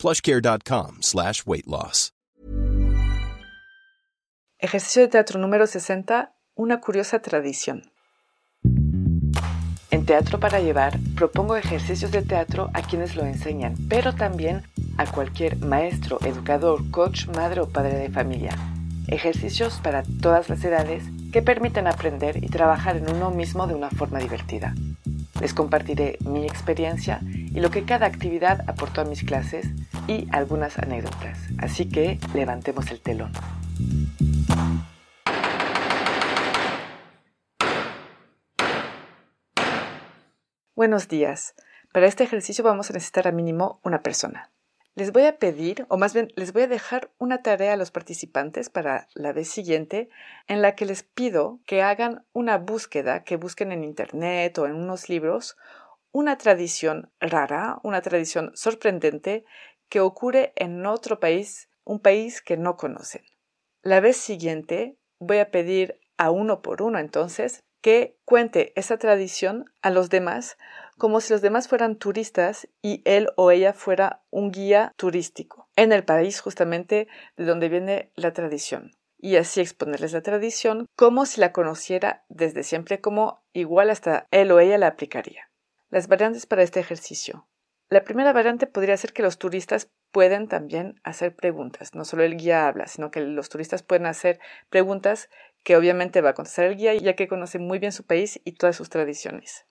plushcare.com slash weight loss. Ejercicio de teatro número 60. Una curiosa tradición. En Teatro para Llevar propongo ejercicios de teatro a quienes lo enseñan, pero también a cualquier maestro, educador, coach, madre o padre de familia. Ejercicios para todas las edades que permiten aprender y trabajar en uno mismo de una forma divertida. Les compartiré mi experiencia y lo que cada actividad aportó a mis clases y algunas anécdotas. Así que levantemos el telón. Buenos días. Para este ejercicio vamos a necesitar a mínimo una persona. Les voy a pedir, o más bien les voy a dejar una tarea a los participantes para la vez siguiente en la que les pido que hagan una búsqueda, que busquen en Internet o en unos libros, una tradición rara, una tradición sorprendente que ocurre en otro país, un país que no conocen. La vez siguiente voy a pedir a uno por uno entonces que cuente esa tradición a los demás como si los demás fueran turistas y él o ella fuera un guía turístico en el país justamente de donde viene la tradición. Y así exponerles la tradición como si la conociera desde siempre, como igual hasta él o ella la aplicaría. Las variantes para este ejercicio. La primera variante podría ser que los turistas pueden también hacer preguntas. No solo el guía habla, sino que los turistas pueden hacer preguntas que obviamente va a contestar el guía, ya que conoce muy bien su país y todas sus tradiciones.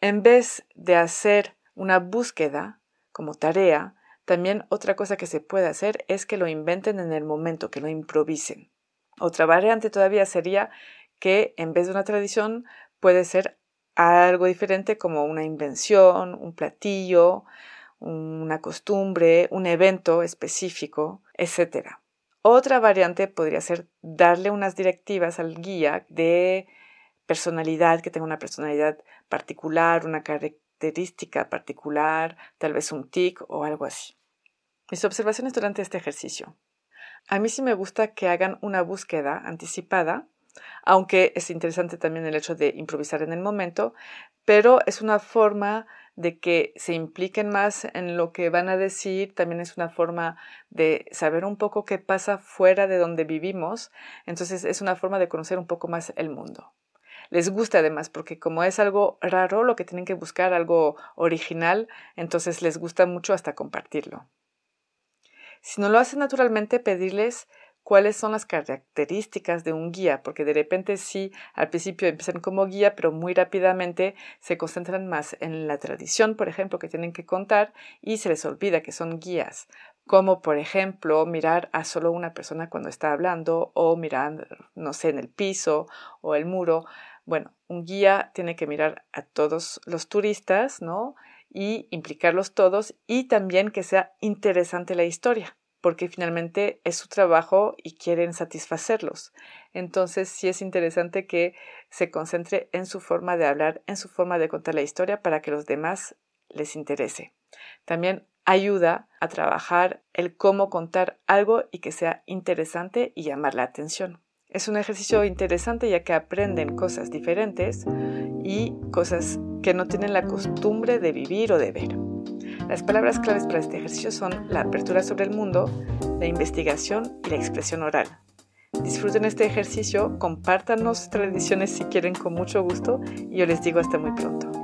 En vez de hacer una búsqueda como tarea, también otra cosa que se puede hacer es que lo inventen en el momento, que lo improvisen. Otra variante todavía sería que en vez de una tradición puede ser algo diferente como una invención, un platillo, una costumbre, un evento específico, etc. Otra variante podría ser darle unas directivas al guía de personalidad, que tenga una personalidad particular, una característica particular, tal vez un tic o algo así. Mis observaciones durante este ejercicio. A mí sí me gusta que hagan una búsqueda anticipada, aunque es interesante también el hecho de improvisar en el momento, pero es una forma de que se impliquen más en lo que van a decir, también es una forma de saber un poco qué pasa fuera de donde vivimos, entonces es una forma de conocer un poco más el mundo les gusta además, porque como es algo raro, lo que tienen que buscar, algo original, entonces les gusta mucho hasta compartirlo. Si no lo hacen naturalmente, pedirles cuáles son las características de un guía, porque de repente sí, al principio empiezan como guía, pero muy rápidamente se concentran más en la tradición, por ejemplo, que tienen que contar y se les olvida que son guías, como por ejemplo mirar a solo una persona cuando está hablando o mirar, no sé, en el piso o el muro. Bueno, un guía tiene que mirar a todos los turistas, ¿no? Y implicarlos todos y también que sea interesante la historia, porque finalmente es su trabajo y quieren satisfacerlos. Entonces sí es interesante que se concentre en su forma de hablar, en su forma de contar la historia para que los demás les interese. También ayuda a trabajar el cómo contar algo y que sea interesante y llamar la atención. Es un ejercicio interesante ya que aprenden cosas diferentes y cosas que no tienen la costumbre de vivir o de ver. Las palabras claves para este ejercicio son la apertura sobre el mundo, la investigación y la expresión oral. Disfruten este ejercicio, compártanos tradiciones si quieren con mucho gusto y yo les digo hasta muy pronto.